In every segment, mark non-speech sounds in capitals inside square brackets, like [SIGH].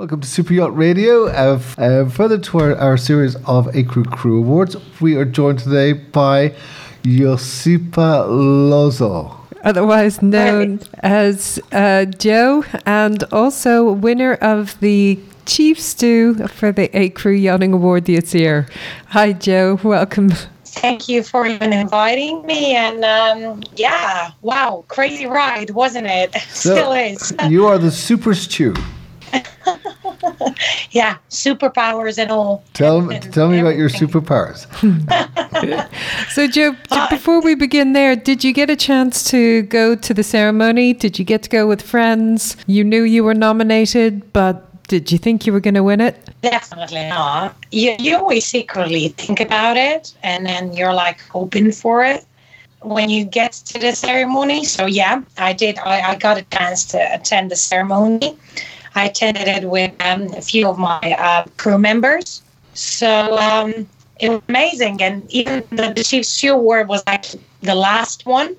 Welcome to Super Yacht Radio. Uh, uh, further to our, our series of ACREW Crew Awards, we are joined today by Josipa Lozo. Otherwise known as uh, Joe, and also winner of the Chief Stew for the ACREW Yachting Award this year. Hi, Joe. Welcome. Thank you for even inviting me. And um, yeah, wow, crazy ride, wasn't it? [LAUGHS] So, Still is. you are the Super Stew. [LAUGHS] yeah, superpowers and all. Tell me, tell me about your superpowers. [LAUGHS] [LAUGHS] so, Joe, uh, before we begin there, did you get a chance to go to the ceremony? Did you get to go with friends? You knew you were nominated, but did you think you were going to win it? Definitely not. You, you always secretly think about it and then you're like hoping for it when you get to the ceremony. So, yeah, I did. I, I got a chance to attend the ceremony. I attended it with um, a few of my uh, crew members. So um, it was amazing. And even the, the Chief Stew Award was like the last one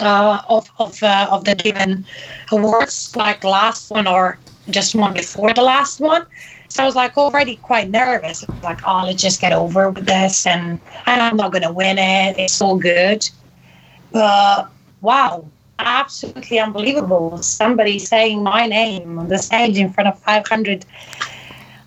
uh, of, of, uh, of the given awards, like last one or just one before the last one. So I was like already quite nervous. like, oh, let's just get over with this. And I'm not going to win it. It's all good. But wow, absolutely unbelievable. Somebody saying my name on the stage in front of 500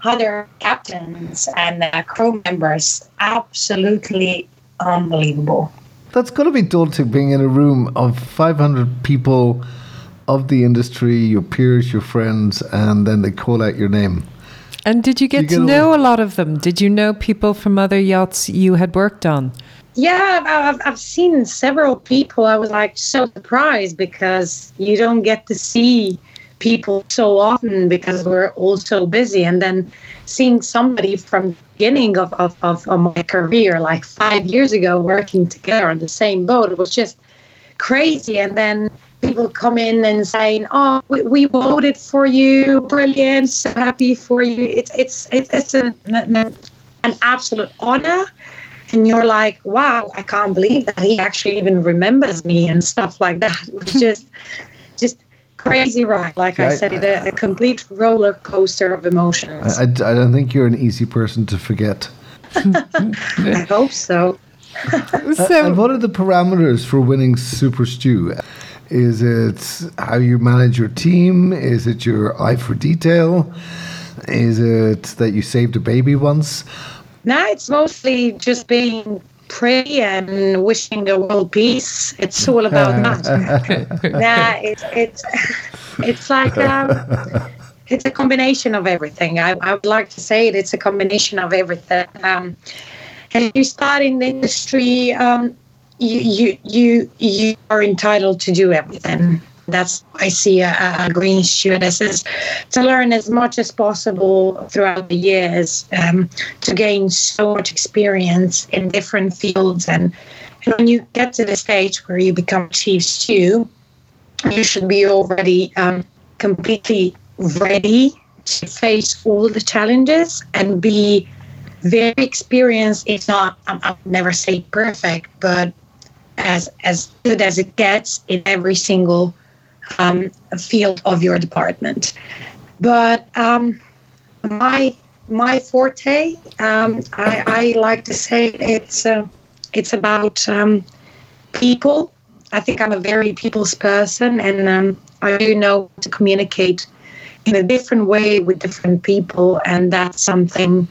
other captains and uh, crew members. Absolutely unbelievable. That's got to be daunting being in a room of 500 people of the industry, your peers, your friends, and then they call out your name. And did you get, you get to know a lot of them? Did you know people from other yachts you had worked on? Yeah, I've, I've seen several people. I was like so surprised because you don't get to see people so often because we're all so busy. And then seeing somebody from the beginning of, of, of, my career, like five years ago, working together on the same boat, it was just crazy. And then people come in and saying, "Oh, we, we voted for you, brilliant, so happy for you." It's it's it's an, an absolute honor and you're like, wow, I can't believe that he actually even remembers me and stuff like that. [LAUGHS] It was just, just crazy ride. Like I, I said, a, a, complete roller coaster of emotions. I, I, I, don't think you're an easy person to forget. [LAUGHS] I hope so. [LAUGHS] so. Uh, and what are the parameters for winning Super Stew? Is it how you manage your team? Is it your eye for detail? Is it that you saved a baby once? Now it's mostly just being pretty and wishing the world peace. It's all about [LAUGHS] that. [LAUGHS] nah, it's it's it's like um, it's a combination of everything. I, I would like to say it. It's a combination of everything. Um, and you start in the industry, um, you you you you are entitled to do everything. That's I see a, a green stewardess is to learn as much as possible throughout the years um, to gain so much experience in different fields. And, and when you get to the stage where you become chief stew, you should be already um, completely ready to face all the challenges and be very experienced. It's not, I'll never say perfect, but as as good as it gets in every single um, field of your department. But um, my my forte, um, I, I, like to say it's uh, it's about um, people. I think I'm a very people's person, and um, I do know to communicate in a different way with different people, and that's something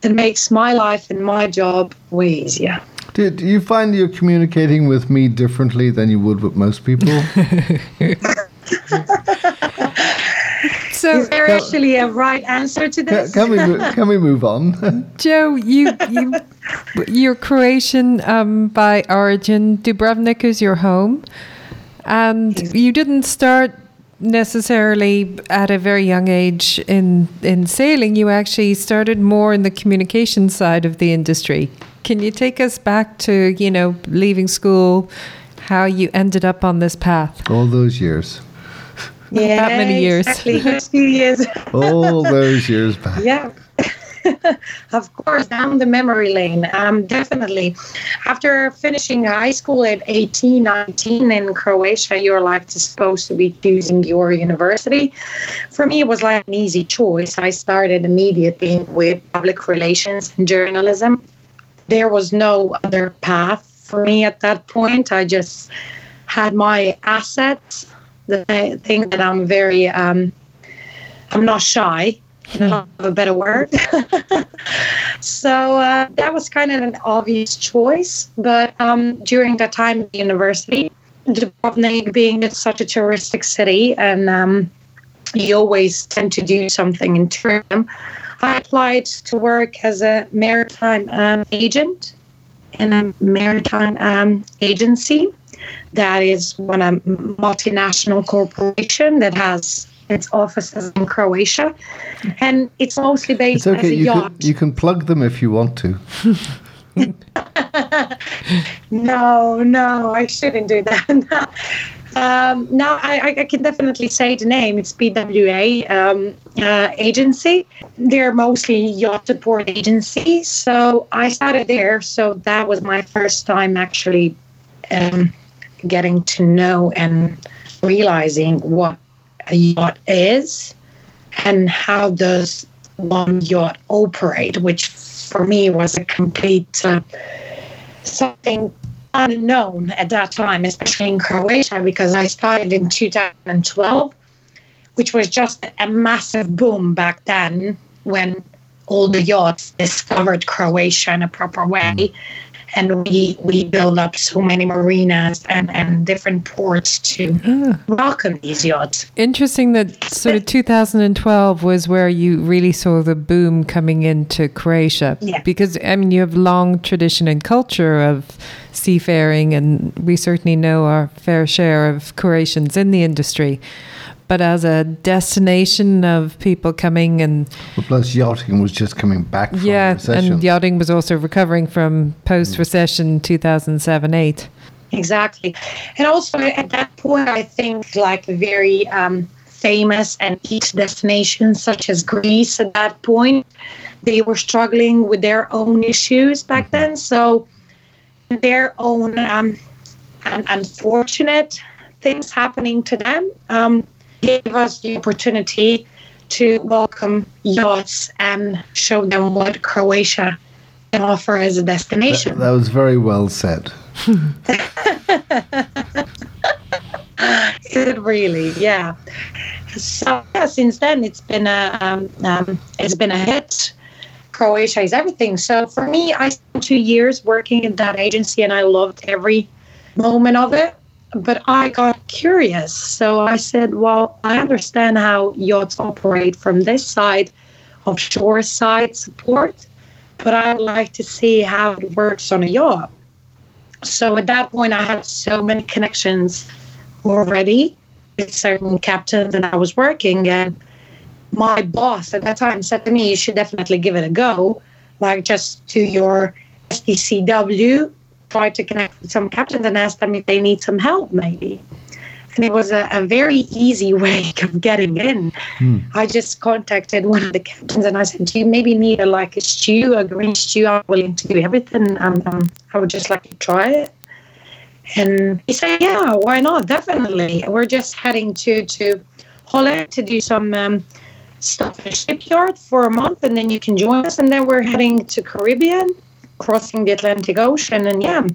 that makes my life and my job way easier. Do, do you find you're communicating with me differently than you would with most people? [LAUGHS] so, is there can, actually a right answer to this? Can, can we can we move on? [LAUGHS] Joe, you you you're Croatian um, by origin. Dubrovnik is your home, and you didn't start necessarily at a very young age in in sailing. You actually started more in the communication side of the industry. Can you take us back to, you know, leaving school, how you ended up on this path? All those years. [LAUGHS] Yeah, that many years. Exactly, a few years. [LAUGHS] All those years back. Yeah. [LAUGHS] of course, down the memory lane. Um, definitely. After finishing high school at 18, 19 in Croatia, you're like supposed to be choosing your university. For me, it was like an easy choice. I started immediately with public relations and journalism. There was no other path for me at that point. I just had my assets, the thing that I'm very, um, I'm not shy of a better word. [LAUGHS] so uh, that was kind of an obvious choice. But um, during that time at the university, Dubrovnik being such a touristic city, and um, you always tend to do something in tourism, I applied to work as a maritime um, agent in a maritime um, agency that is one a multinational corporation that has its offices in Croatia, and it's mostly based it's okay. as a you yacht. Can, you can plug them if you want to. [LAUGHS] no, no, I shouldn't do that. [LAUGHS] um, no, I, I, can definitely say the name. It's PWA um, uh, agency. They're mostly yacht support agency. So I started there. So that was my first time actually um, getting to know and realizing what a yacht is and how does one yacht operate, which for me was a complete uh, something unknown at that time, especially in Croatia, because I started in 2012, which was just a massive boom back then when all the yachts discovered Croatia in a proper way. Mm and we we build up so many marinas and and different ports to ah. welcome these yachts. Interesting that sort of 2012 was where you really saw the boom coming into Croatia. Yeah. Because I mean you have long tradition and culture of seafaring and we certainly know our fair share of Croatians in the industry but as a destination of people coming and well, plus yachting was just coming back from yeah recession. and yachting was also recovering from post-recession 2007-8 exactly. And also at that point i think like very um, famous and each destination such as greece at that point they were struggling with their own issues back mm-hmm. then. So their own um, unfortunate things happening to them. Um, gave us the opportunity to welcome yachts and show them what Croatia can offer as a destination. That, that was very well said. Is [LAUGHS] it really? Yeah. So yeah, since then it's been a um, um, it's been a hit. Croatia is everything. So for me, I spent two years working in that agency, and I loved every moment of it but I got curious. So I said, Well, I understand how yachts operate from this side, offshore side support, but I'd like to see how it works on a yacht. So at that point, I had so many connections already with certain captains that I was working. And my boss at that time said to me, You should definitely give it a go, like just to your STCW tried to connect with some captains and ask them if they need some help, maybe. And it was a, a very easy [LAUGHS] way of getting in. Hmm. I just contacted one of the captains and I said, Do you maybe need a like a stew, a green stew? I'm willing to do everything. Um, um, I would just like to try it. And he said, Yeah, why not? Definitely. We're just heading to, to Holland to do some um, stuff in shipyard for a month and then you can join us. And then we're heading to Caribbean crossing the Atlantic Ocean, and yeah.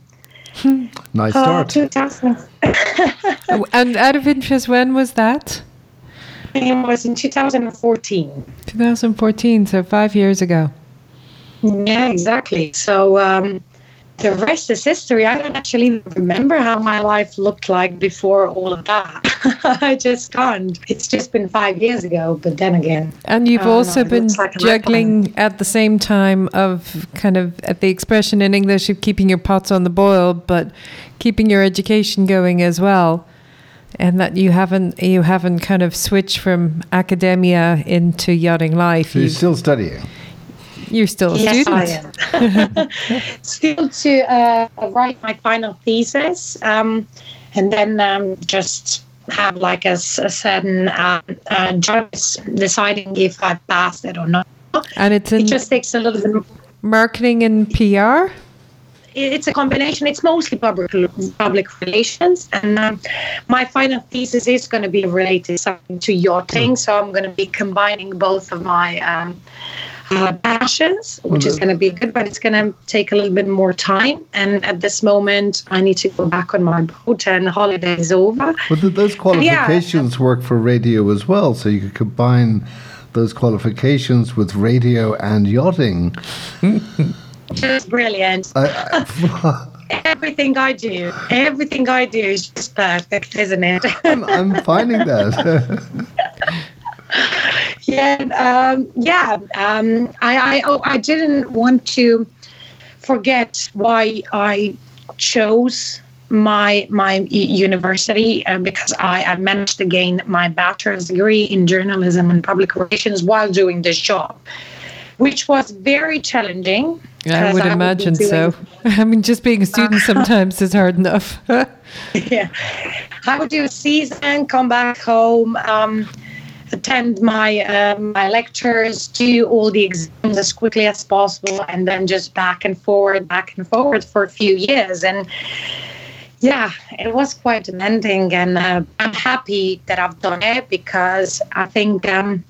[LAUGHS] Nice uh, start. 2000. and out of interest, when was that? It was in 2014. 2014, so five years ago. Yeah, exactly. So um, the rest is history. I don't actually remember how my life looked like before all of that. [LAUGHS] I just can't. It's just been five years ago, but then again. And you've also know, been like juggling at the same time of kind of at the expression in English of keeping your pots on the boil, but keeping your education going as well. And that you haven't you haven't kind of switched from academia into yachting life. So you're still studying. You're still a yes, student. I am. [LAUGHS] still to uh, write my final thesis, um, and then um, just have like a, a certain uh, uh, judge deciding if I passed it or not. And it's in it just takes a little bit. marketing and PR. It's a combination. It's mostly public public relations, and um, my final thesis is going to be related something to yachting. So I'm going to be combining both of my um, uh, passions, which is going to be good, but it's going to take a little bit more time. And at this moment, I need to go back on my boat, and holiday is over. But th- those qualifications work for radio as well, so you could combine those qualifications with radio and yachting. [LAUGHS] Just brilliant. I, I, [LAUGHS] Everything I do, everything I do is just perfect, isn't it? I'm, I'm finding that. [LAUGHS] yeah, um, yeah. Um, I, I, oh, I didn't want to forget why I chose my my university uh, because I, I managed to gain my bachelor's degree in journalism and public relations while doing this job, which was very challenging. I would because imagine doing- so. [LAUGHS] I mean, just being a student sometimes is hard enough. [LAUGHS] [LAUGHS] yeah. I would do a season, come back home, um, attend my um, my lectures, do all the exams as quickly as possible, and then just back and forward, back and forward for a few years. And yeah, it was quite demanding, and uh, I'm happy that I've done it because I think. Um,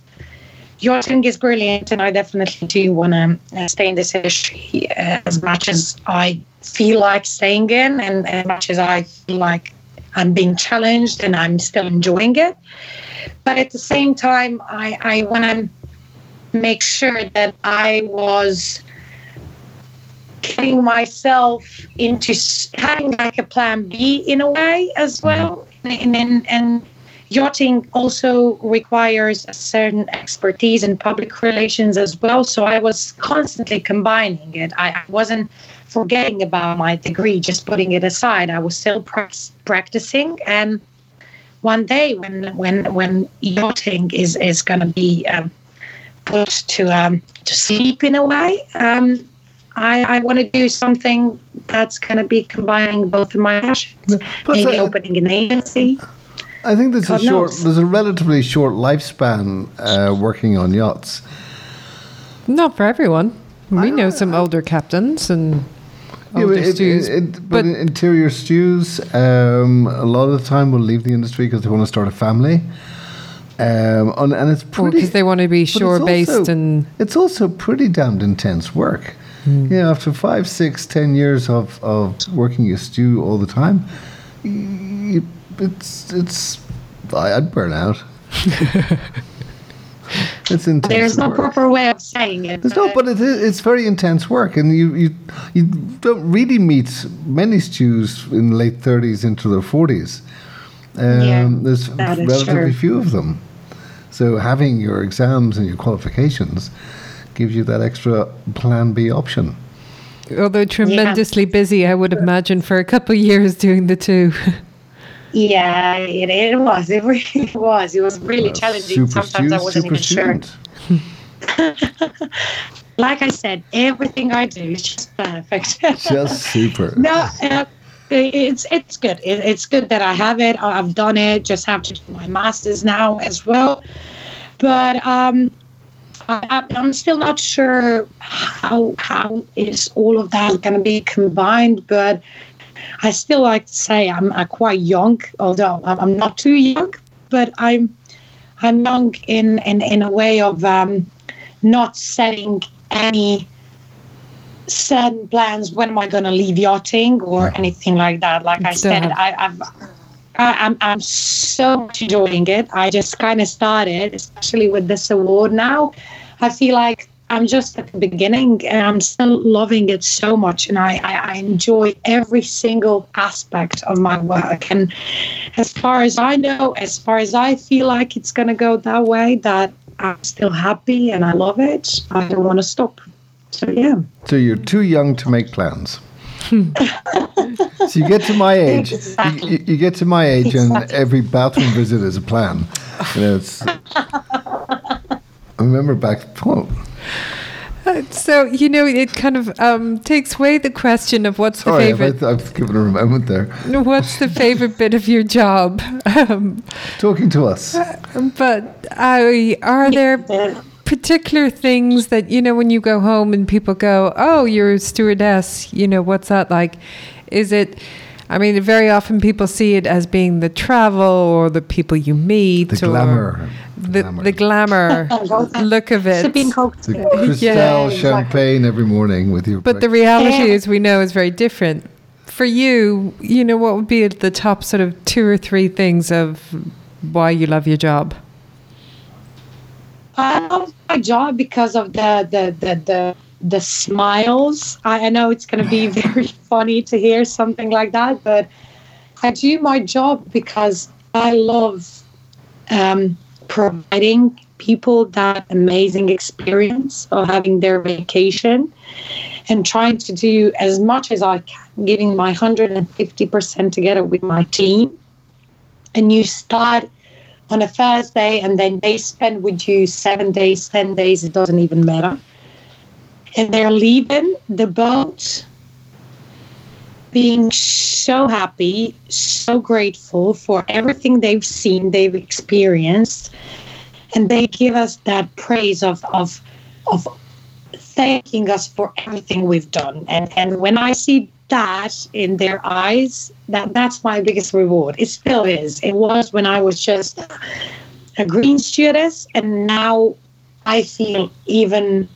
Yachting is brilliant, and I definitely do want to uh, stay in this industry uh, as much as I feel like staying in, and as much as I feel like I'm being challenged and I'm still enjoying it. But at the same time, I, I want to make sure that I was getting myself into having like a plan B in a way as mm-hmm. well. And, and, and yachting also requires a certain expertise in public relations as well. So I was constantly combining it. I, I wasn't forgetting about my degree, just putting it aside. I was still prac- practicing. And one day when when when yachting is is going to be um, put to um, to sleep in a way, um, I, I want to do something that's going to be combining both of my passions. Plus, Maybe I- opening an agency. I think there's a God short, knows. there's a relatively short lifespan uh, working on yachts. Not for everyone. We know some older captains and Yeah, but, it, stews, it, it, but but interior stews, um, a lot of the time will leave the industry because they want to start a family. Um, and, and it's pretty. because they want to be but shore based also- and It's also pretty damned intense work. Hmm. You know, after five, six, ten years of, of working a stew all the time, it's it's I'd burn out. [LAUGHS] it's intense. There's no work. proper way of saying it. There's no, but it is, it's very intense work, and you, you you don't really meet many stews in late thirties into their forties. Um, Yeah, there's relatively true. few of them. So having your exams and your qualifications gives you that extra Plan B option. although tremendously busy, I would imagine for a couple of years doing the two. [LAUGHS] Yeah, it, it was. It really [LAUGHS] was. It was really Uh, challenging. Sometimes I wasn't even sure. [LAUGHS] Like I said, everything I do is just perfect. Just super. [LAUGHS] no, uh, it's it's good. It, it's good that I have it. I've done it. Just have to do my masters now as well. But um, I, I'm still not sure how how is all of that going to be combined. But I still like to say I'm, uh quite young, although I'm, I'm not too young. But I'm I'm young in in, in a way of um, not setting any certain plans when am I going to leave yachting or anything like that. Like I said, have- I, I've I, I'm I'm so much enjoying it. I just kind of started, especially with this award now. I feel like I'm just at the beginning and I'm still loving it so much. And I, I, I enjoy every single aspect of my work. And as far as I know, as far as I feel like it's going to go that way, that I'm still happy and I love it, I don't want to stop. So, yeah. So you're too young to make plans. so you get to my [LAUGHS] age, you, Exactly. you, you get to my age, and every bathroom visit is a plan. You know, it's. [LAUGHS] I remember back. to Oh, so you know, it kind of um, takes away the question of what's the sorry, I've, favorite. I've given a moment there. [LAUGHS] What's the favorite bit of your job? Um, Talking to us. but I, are there particular things that you know when you go home and people go, "Oh, you're a stewardess." You know, what's that like? Is it? I mean, very often people see it as being the travel or the people you meet, the or glamour, the glamour, the glamour [LAUGHS] look of it. Sipping the Cristal yeah, champagne exactly. every morning with your. But breakfast. the reality, as we know, is very different. For you, you know, what would be the top sort of two or three things of why you love your job? I love my job because of the the the the, the smiles. I, I know it's going to be [LAUGHS] very funny to hear something like that, but I do my job because I love um, providing people that amazing experience of having their vacation and trying to do as much as I can, giving my 150% together with my team. And you start on a Thursday and then they spend with you seven days, 10 days, it doesn't even matter. And they're leaving the boat being so happy, so grateful for everything they've seen, they've experienced. And they give us that praise of, of, of thanking us for everything we've done. And, and when I see that in their eyes, that that's my biggest reward. It still is. It was when I was just a green stewardess, and now I feel even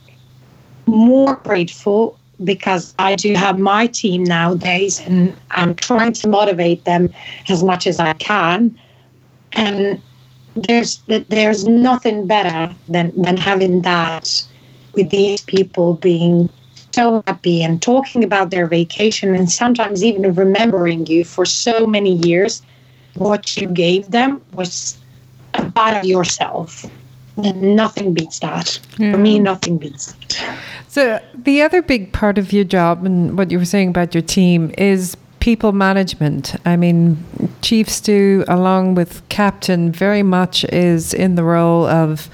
more grateful because I do have my team nowadays, and I'm trying to motivate them as much as I can. And there's there's nothing better than than having that with these people being so happy and talking about their vacation and sometimes even remembering you for so many years what you gave them was a part of yourself and nothing beats that yeah. for me nothing beats it so the other big part of your job and what you were saying about your team is people management i mean chief stew along with captain very much is in the role of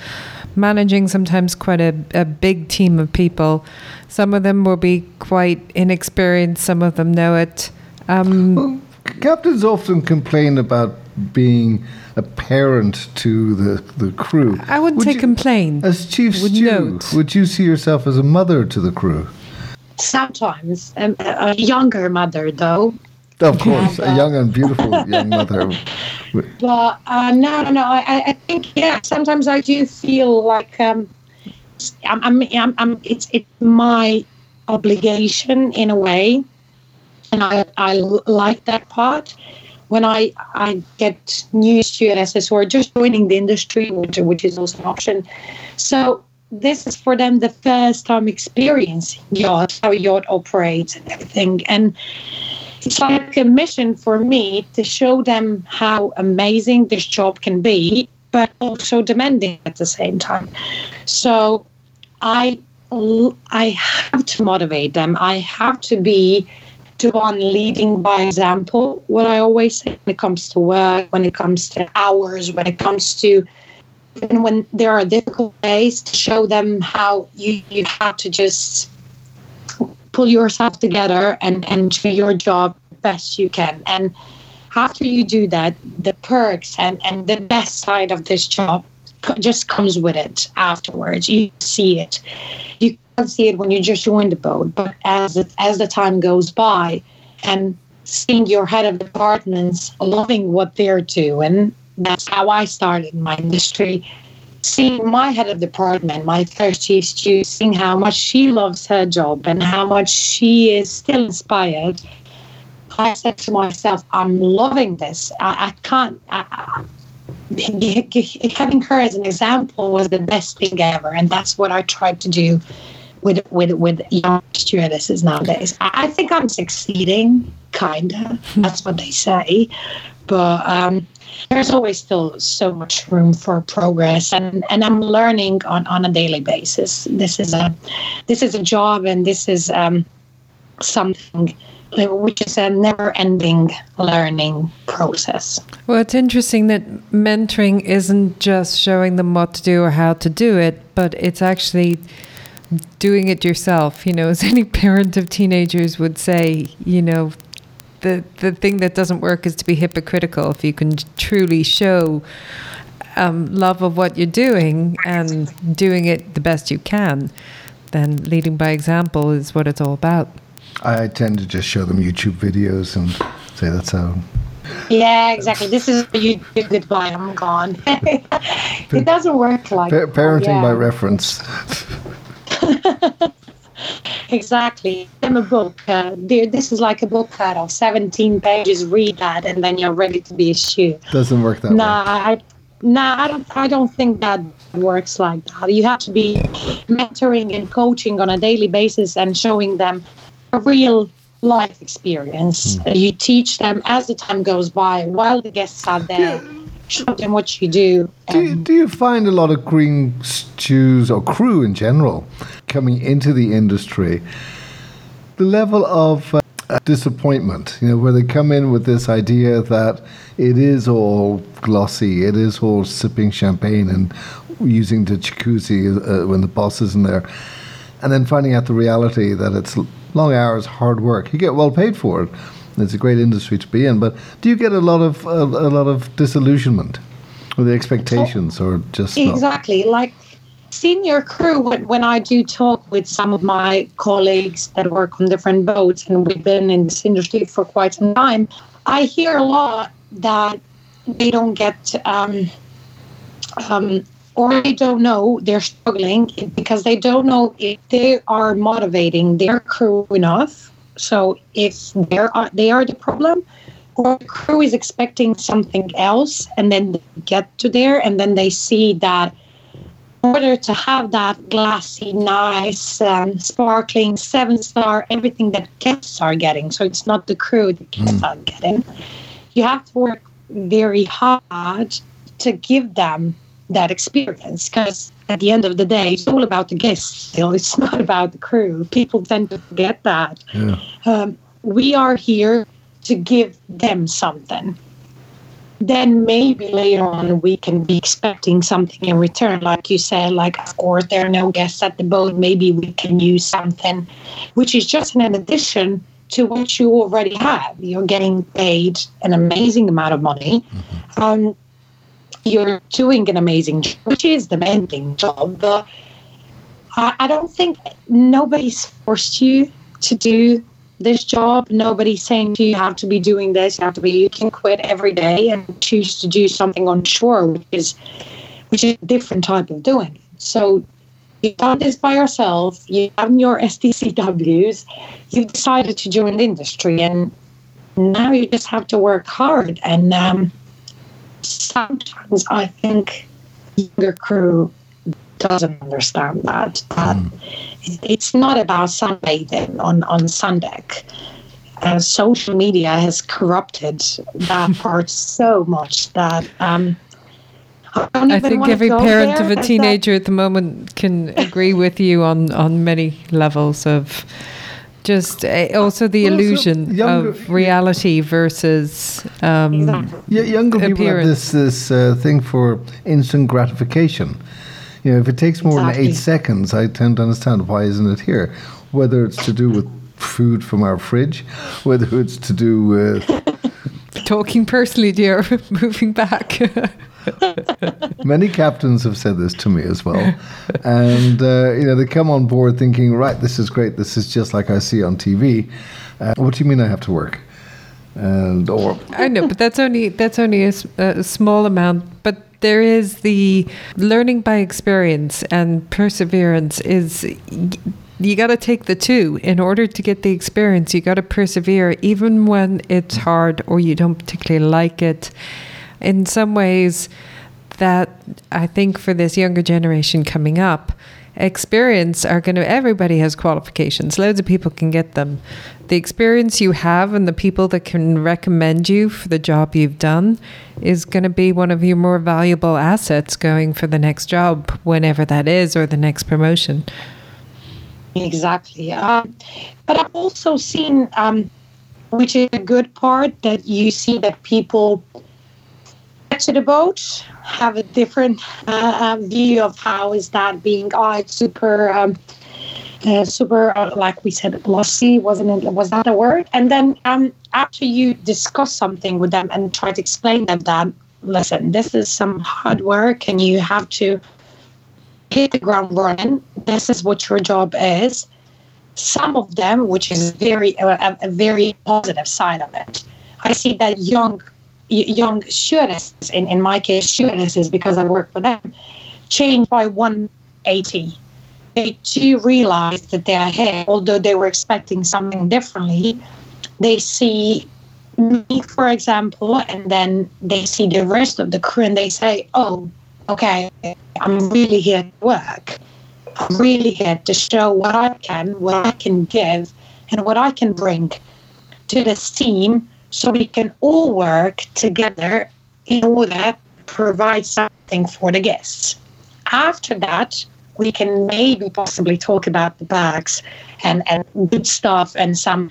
managing sometimes quite a, a big team of people. Some of them will be quite inexperienced, some of them know it. Um, well, captains often complain about being a parent to the, the crew. I wouldn't would say you, complain. As chief would stew, note. would you see yourself as a mother to the crew? Sometimes. Um, a younger mother, though. Of course, a young and beautiful [LAUGHS] young mother. But uh, no, no, no. I, I think yeah. Sometimes I do feel like um, I'm, I'm, I'm, I'm, it's it's my obligation in a way, and I I like that part. When I I get new stewardesses who are just joining the industry, which which is also an option, so this is for them the first time experiencing yacht, how yacht operates and everything, and it's like a mission for me to show them how amazing this job can be, but also demanding at the same time. So I I have to motivate them. I have to be the one leading by example. What I always say when it comes to work, when it comes to hours, when it comes to even when there are difficult days, to show them how you, you have to just pull yourself together and, and do your job best you can. And after you do that, the perks and, and the best side of this job just comes with it afterwards. You see it. You see it when you just join the boat, but as it, as the time goes by and seeing your head of departments loving what they're doing, that's how I started in my industry seeing my head of department, my first chief stew, seeing how much she loves her job and how much she is still inspired, I said to myself, I'm loving this. I, I can't. I, having her as an example was the best thing ever, and that's what I tried to do with with with young stewardesses nowadays. I, think I'm succeeding, kinda. That's what they say, but um, there's always still so much room for progress and, and I'm learning on, on a daily basis. This is a this is a job and this is um, something which is a never ending learning process. Well, it's interesting that mentoring isn't just showing them what to do or how to do it, but it's actually doing it yourself. You know, as [LAUGHS] any parent of teenagers would say, you know, the the thing that doesn't work is to be hypocritical. If you can truly show um, love of what you're doing and doing it the best you can, then leading by example is what it's all about. I tend to just show them YouTube videos and say that's how. Yeah, exactly. This is you. Goodbye. I'm gone. [LAUGHS] it doesn't work like pa- parenting yeah. by reference. [LAUGHS] [LAUGHS] exactly. I'm a book. Uh, this is like a book out of 17 pages. Read that, and then you're ready to be a shoe. Doesn't work that nah, way. I, nah, I don't. I don't think that works like that. You have to be mentoring and coaching on a daily basis and showing them a real life experience. Mm. You teach them as the time goes by while the guests are there. Yeah them what you do. Do you, do you find a lot of green stews or crew in general coming into the industry? The level of uh, disappointment, you know, where they come in with this idea that it is all glossy, it is all sipping champagne and using the jacuzzi uh, when the boss isn't there, and then finding out the reality that it's long hours, hard work. You get well paid for it it's a great industry to be in. But do you get a lot of a, a lot of disillusionment with the expectations, or just exactly not? like senior crew when, when i do talk with some of my colleagues that work on different boats and we've been in this industry for quite some time i hear a lot that they don't get um, um, or they don't know they're struggling because they don't know if they are motivating their crew enough so if they're they are the problem, or the crew is expecting something else, and then they get to there, and then they see that in order to have that glassy, nice, um, sparkling seven star, everything that guests are getting. So it's not the crew that guests mm. are getting. You have to work very hard to give them that experience because at the end of the day, it's all about the guests still. It's [LAUGHS] not about the crew. People tend to forget that. Yeah. Um, we are here to give them something. Then maybe later on we can be expecting something in return. Like you said, like, of course, there are no guests at the boat. Maybe we can use something, which is just an addition to what you already have. You're getting paid an amazing amount of money. Mm-hmm. Um, you're doing an amazing job, which is demanding job, but I, I don't think nobody's forced you to do this job. Nobody's saying to you, you have to be doing this, you have to be you can quit every day and choose to do something on shore, which is which is a different type of doing. So you've done this by yourself, you've done your STCWs, you've decided to join the industry and now you just have to work hard and um, sometimes I think the younger crew doesn't understand that. That mm. it's not about sunbathing on on sun deck. Uh, social media has corrupted that [LAUGHS] part so much that um, I, I think every parent of a teenager at the moment can [LAUGHS] agree with you on on many levels of just uh, also the illusion younger, of reality versus um, exactly. yeah, younger appearance. people have this this uh, thing for instant gratification. You know, if it takes more exactly. than eight seconds, I tend to understand why isn't it here. Whether it's to do with food from our fridge, whether it's to do with [LAUGHS] talking personally, dear, [LAUGHS] moving back. [LAUGHS] [LAUGHS] Many captains have said this to me as well, and uh, you know they come on board thinking, right, this is great. This is just like I see on TV. Uh, what do you mean I have to work? And or I know, but that's only that's only a, a small amount. But there is the learning by experience and perseverance is you got to take the two in order to get the experience you got to persevere even when it's hard or you don't particularly like it in some ways that I think for this younger generation coming up, experience are going to everybody has qualifications. Loads of people can get them. The experience you have and the people that can recommend you for the job you've done is going to be one of your more valuable assets going for the next job whenever that is or the next promotion. Exactly um, but i've also seen um, which is a good part that you see that people to the boat have a different uh, um, view of how is that being oh it's super um, uh, super uh, like we said glossy wasn't it was that a word and then um, after you discuss something with them and try to explain them that listen, this is some hard work and you have to hit the ground running. This is what your job is. Some of them, which is very a, a very positive side of it, I see that young young students, in, in my case, students because I work for them, change by 180. They do realize that they're here, although they were expecting something differently. They see me, for example, and then they see the rest of the crew and they say, oh, okay, I'm really here to work. I'm really here to show what I can, what I can give, and what I can bring to this team so we can all work together in order to provide something for the guests. After that, we can maybe possibly talk about the bags and, and good stuff and some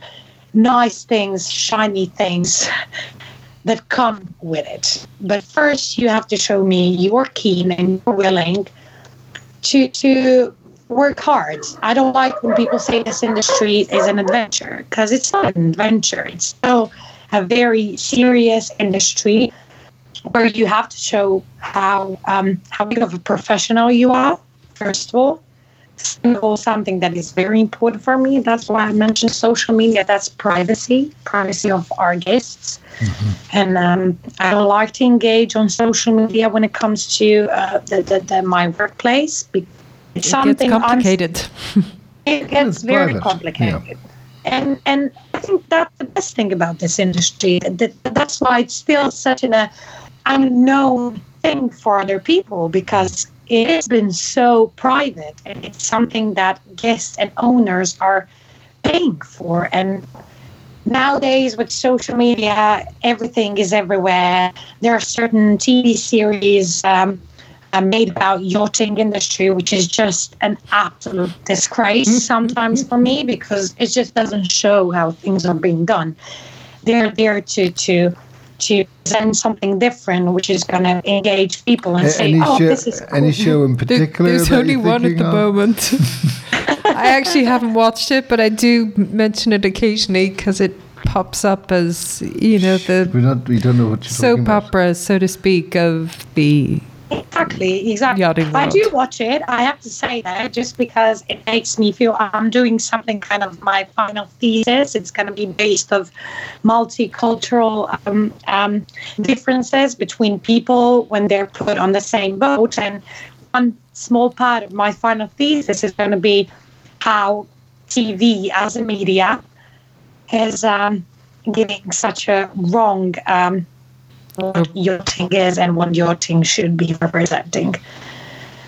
nice things, shiny things that come with it. But first, you have to show me you're keen and you're willing to to work hard. I don't like when people say this industry is an adventure because it's not an adventure. It's still a very serious industry where you have to show how um, how big of a professional you are. First of all, all something that is very important for me. That's why I mentioned social media. That's privacy, privacy of our guests. Mm-hmm. And um, I don't like to engage on social media when it comes to uh, the, the, the, my workplace. It's it something gets complicated. it gets [LAUGHS] very private. complicated. Yeah. And and I think that's the best thing about this industry. That, that's why it's still such an uh, unknown thing for other people because it has been so private and it's something that guests and owners are paying for and nowadays with social media everything is everywhere there are certain tv series um, uh, made about yachting industry which is just an absolute disgrace sometimes for me because it just doesn't show how things are being done they're there to to to present something different, which is going to engage people and say, "Oh, show, this is cool. any show in particular." There's only one at the of? moment. [LAUGHS] I actually haven't watched it, but I do mention it occasionally because it pops up as you know the We're not, we don't know what soap opera, so to speak, of the Exactly, exactly. I do watch it. I have to say that just because it makes me feel I'm doing something kind of my final thesis. It's going to be based of multicultural um, um, differences between people when they're put on the same boat. And one small part of my final thesis is going to be how TV as a media is um, giving such a wrong um, what yachting is and what yachting should be representing.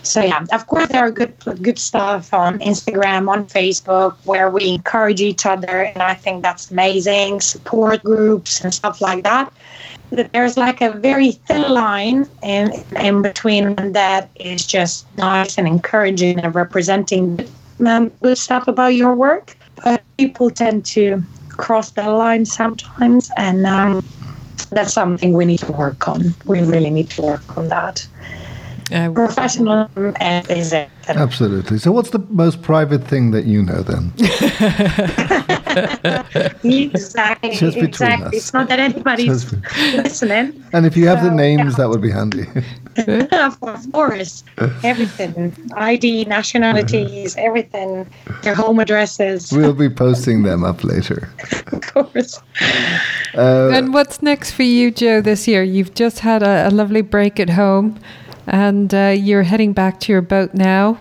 So yeah, of course there are good good stuff on Instagram, on Facebook, where we encourage each other, and I think that's amazing. Support groups and stuff like that. But there's like a very thin line in in between that is just nice and encouraging and representing um, good stuff about your work. But people tend to cross that line sometimes, and um, that's something we need to work on. We really need to work on that. Uh, Professionalism is it. Absolutely. So, what's the most private thing that you know then? [LAUGHS] [LAUGHS] exactly. Just exactly. Us. It's not that anybody's listening. And if you have so, the names, yeah. that would be handy. [LAUGHS] of course. Everything ID, nationalities, everything, their home addresses. We'll be posting them up later. of course. Uh, and what's next for you, Joe, this year? You've just had a, a lovely break at home and uh, you're heading back to your boat now.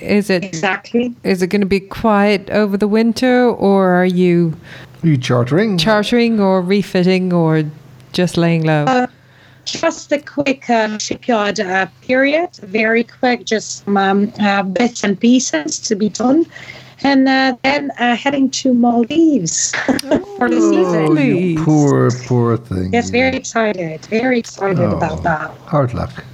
Is it exactly? Is it going to be quiet over the winter, or are you? Are you chartering? Chartering or refitting or just laying low? Uh, just a quick uh, shipyard uh, period, very quick, just some um, uh, bits and pieces to be done. And uh, then uh, heading to Maldives [LAUGHS] for the season. Oh, poor, poor thing. Yes, very excited. Very excited oh, about that. Hard luck.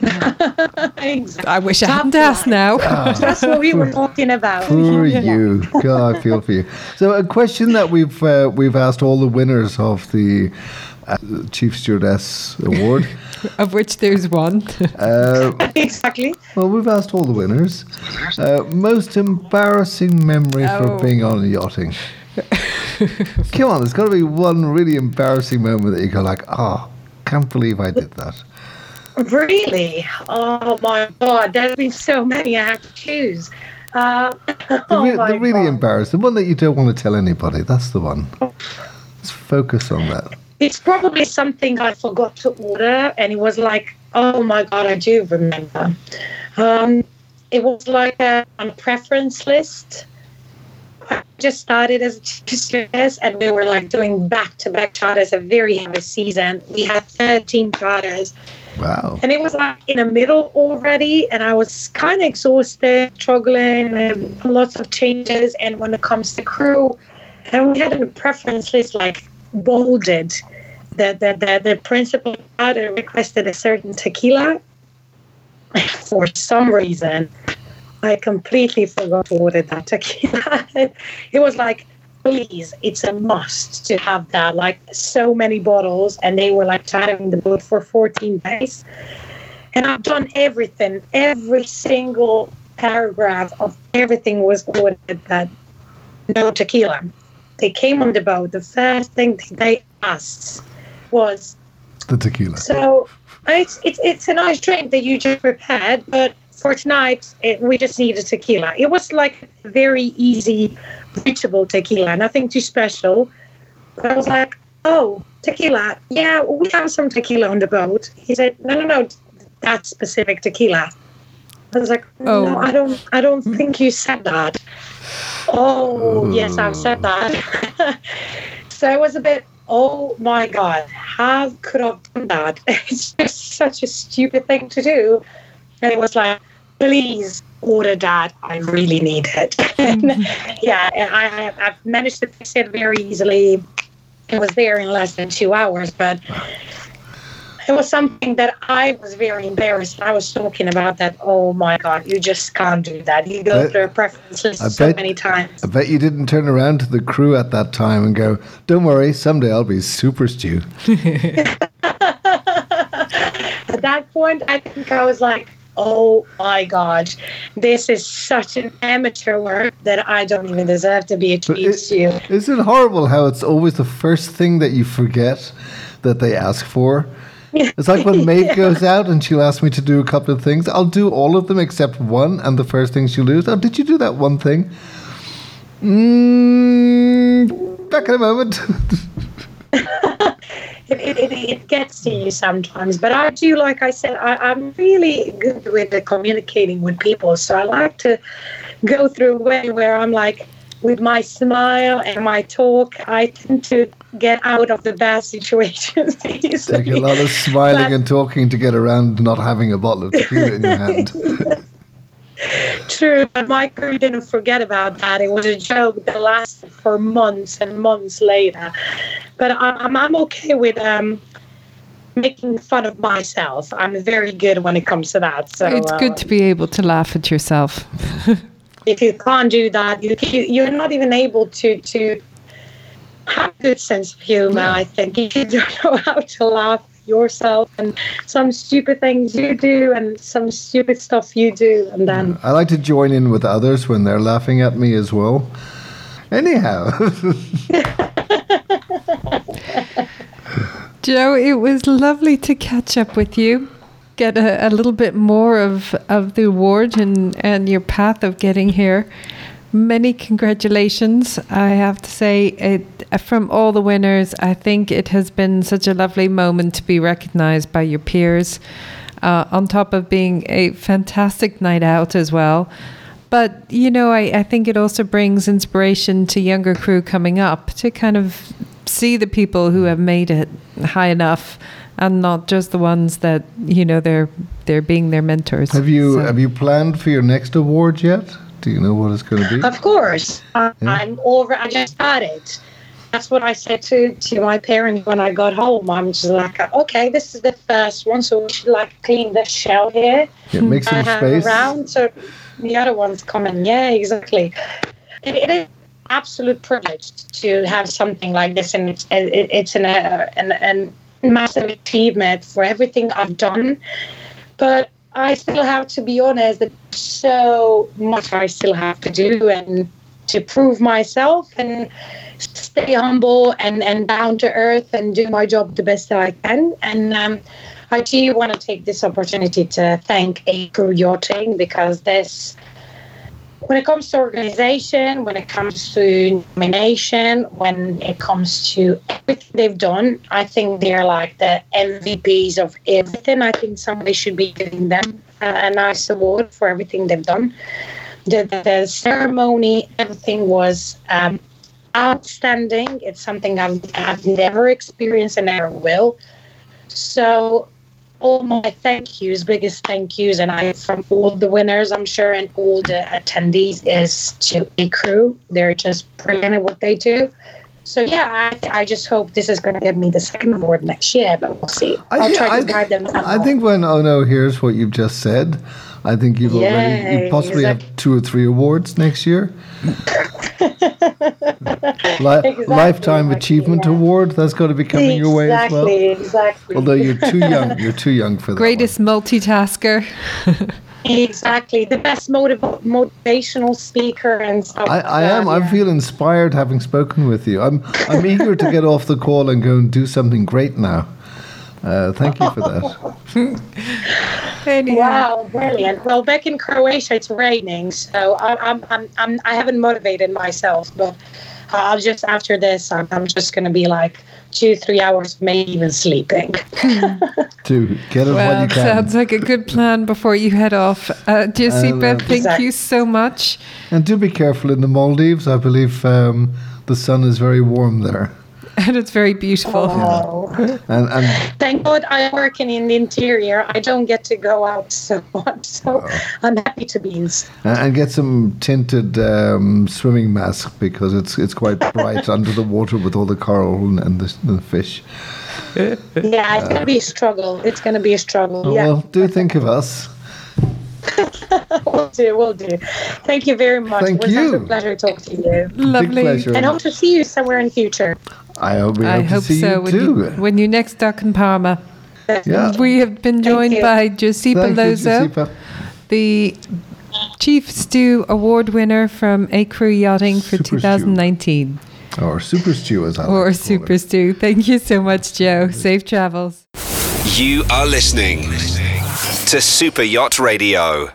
[LAUGHS] exactly. I wish I hadn't asked now. Oh. [LAUGHS] That's what we were [LAUGHS] talking about. Poor you. God, I feel for you. So, a question that we've uh, we've asked all the winners of the uh, Chief Stewardess Award, of which there's one. Uh, exactly. Well, we've asked all the winners. Uh, most embarrassing memory oh. for being on yachting. Come on, there's got to be one really embarrassing moment that you go like, oh, can't believe I did that. Really? Oh my god! There's been so many I have to choose. Uh, [LAUGHS] The, oh re- my the really God. embarrassing one that you don't want to tell anybody. That's the one. Let's focus on that. It's probably something I forgot to order, and it was like, oh my god, I do remember. Um, it was like a, a preference list. I just started as a teacher, and we were like doing back-to-back charters, a very heavy season. We had 13 charters, Wow. and it was like in the middle already, and I was kind of exhausted, struggling, and lots of changes. And when it comes to crew, and we had a preference list like bolded. that the the, the principal charter requested a certain tequila. [LAUGHS] For some reason, I completely forgot to order that tequila. [LAUGHS] it was like, please, it's a must to have that. Like so many bottles, and they were like chartering the boat for 14 days. And I've done everything, every single paragraph of everything was ordered that no tequila. They came on the boat. The first thing they asked was, The tequila. so it's it's it's a nice drink that you just prepared, but for tonight it, we just need a tequila. It was like very easy, reachable tequila, nothing too special. But I was like, oh, tequila. Yeah, we have some tequila on the boat. He said, no, no, no, that specific tequila. I was like, Oh. I don't, I don't think you said that. Oh, yes, I've said hmm. that. [LAUGHS] so it was a bit, oh my God, how could I have done that? [LAUGHS] It's just such a stupid thing to do. And it was like, please order that. I really need it. Mm-hmm. and [LAUGHS] yeah, and I, I, I've managed to fix it very easily. It was there in less than two hours, but it was something that I was very embarrassed. I was talking about that. Oh my God, you just can't do that. You go I- through a preference I so bet- many times. I bet you didn't turn around to the crew at that time and go, "Don't worry, someday I'll be super stew." [LAUGHS] At that point, I think I was like, oh my God, this is such an amateur work that I don't even deserve to be a But chief it- stew. Isn't it horrible how it's always the first thing that you forget that they ask for? It's like when [LAUGHS] Maeve goes out and she'll ask me to do a couple of things. I'll do all of them except one, and the first thing she'll do is, "Oh, did you do that one thing?" Mm, back in a moment. [LAUGHS] [LAUGHS] It, it, it, gets to you sometimes, but I do, like I said, I, I'm really good with the communicating with people. So I like to go through a way where I'm like, with my smile and my talk, I tend to get out of the bad situations. [LAUGHS] Take a lot of smiling But- and talking to get around not having a bottle of tequila in your hand. [LAUGHS] True, but my crew didn't forget about that. It was a joke that lasted for months and months later. But I'm I'm okay with um making fun of myself. I'm very good when it comes to that. So it's uh, good to be able to laugh at yourself. [LAUGHS] if you can't do that, you, you you're not even able to to have a good sense of humor. I think if [LAUGHS] you don't know how to laugh yourself and some stupid things you do and some stupid stuff you do, and then. I like to join in with others when they're laughing at me as well. [LAUGHS] Anyhow, [LAUGHS] Joe, it was lovely to catch up with you, get a, a little bit more of, of the award and, and your path of getting here. Many congratulations. I have to say, it, from all the winners, I think it has been such a lovely moment to be recognized by your peers, uh, on top of being a fantastic night out as well. But, you know, I, I think it also brings inspiration to younger crew coming up to kind of see the people who have made it high enough and not just the ones that, you know, they're they're being their mentors. have you So- have you planned for your next award yet? Do you know what it's going to be? Of course, Yeah. I'm over. I just started. That's what I said to to my parents when I got home. I'm just like, okay, this is the first one, so we should like clean the shell here. Yeah, make some have space. around, so the other ones come in. Yeah, exactly. It, it is absolute privilege to have something like this, and it's it, it's an, uh, an an massive achievement for everything I've done. But I still have to be honest that so much I still have to do, and to prove myself and stay humble and, and down to earth and do my job the best that I can. And um, I do want to take this opportunity to thank A Yachting because this when it comes to organization, when it comes to nomination, when it comes to everything they've done, I think they're like the MVPs of everything. I think somebody should be giving them a, nice award for everything they've done. The, the, the ceremony, everything was um, outstanding. It's something I've, I've never experienced and never will. So all my thank yous, biggest thank yous, and I from all the winners, I'm sure, and all the attendees is to ACREW. They're just brilliant at what they do. So yeah, I, I just hope this is going to give me the second award next year, but we'll see. I'll try I, to guide them. I think when oh no hears what you've just said, I think you've Yay, already you possibly exactly. have two or three awards next year. [LAUGHS] Li- exactly, Lifetime Achievement yeah. Award. That's got to be coming exactly, your way as well. Exactly. Although you're too [LAUGHS] young, you're too young for that. Greatest one. multitasker. exactly, the best motiv- motivational speaker and stuff. I, I am. Yeah. I feel inspired having spoken with you. I'm. I'm eager to get off the call and go and do something great now. Uh, thank you for that. [LAUGHS] wow, brilliant. Well, back in Croatia, it's raining, so I'm, I'm, I'm, I haven't motivated myself, but I'll just after this, I'm, I'm just going to be like two, three hours, maybe even sleeping. to get it well, you can. Sounds like a good plan before you head off. Uh, Giuseppa, uh, thank exactly. you so much. And do be careful in the Maldives. I believe um, the sun is very warm there. [LAUGHS] and it's very beautiful. Oh. and, and, Thank God I'm working in the interior. I don't get to go out so much, so oh. I'm happy to be in. And get some tinted um, swimming mask because it's it's quite [LAUGHS] bright under the water with all the coral and the, the fish. Yeah, it's going to be a struggle. It's going to be a struggle. Oh, yeah. Well, do think of us. [LAUGHS] we'll do, we'll do. Thank you very much. Thank it was you. such a pleasure talking to you. Lovely. And hope to see you somewhere in the future. I hope, we I hope so. when, you, when you next dock in Palma. Yeah. We have been joined by Giuseppa Lozo, the Chief Stew Award winner from ACREW Yachting for Super 2019. Stew. Or Super Stew, as I Or like Super Stew. Thank you so much, Joe. Safe travels. You are listening to Super Yacht Radio.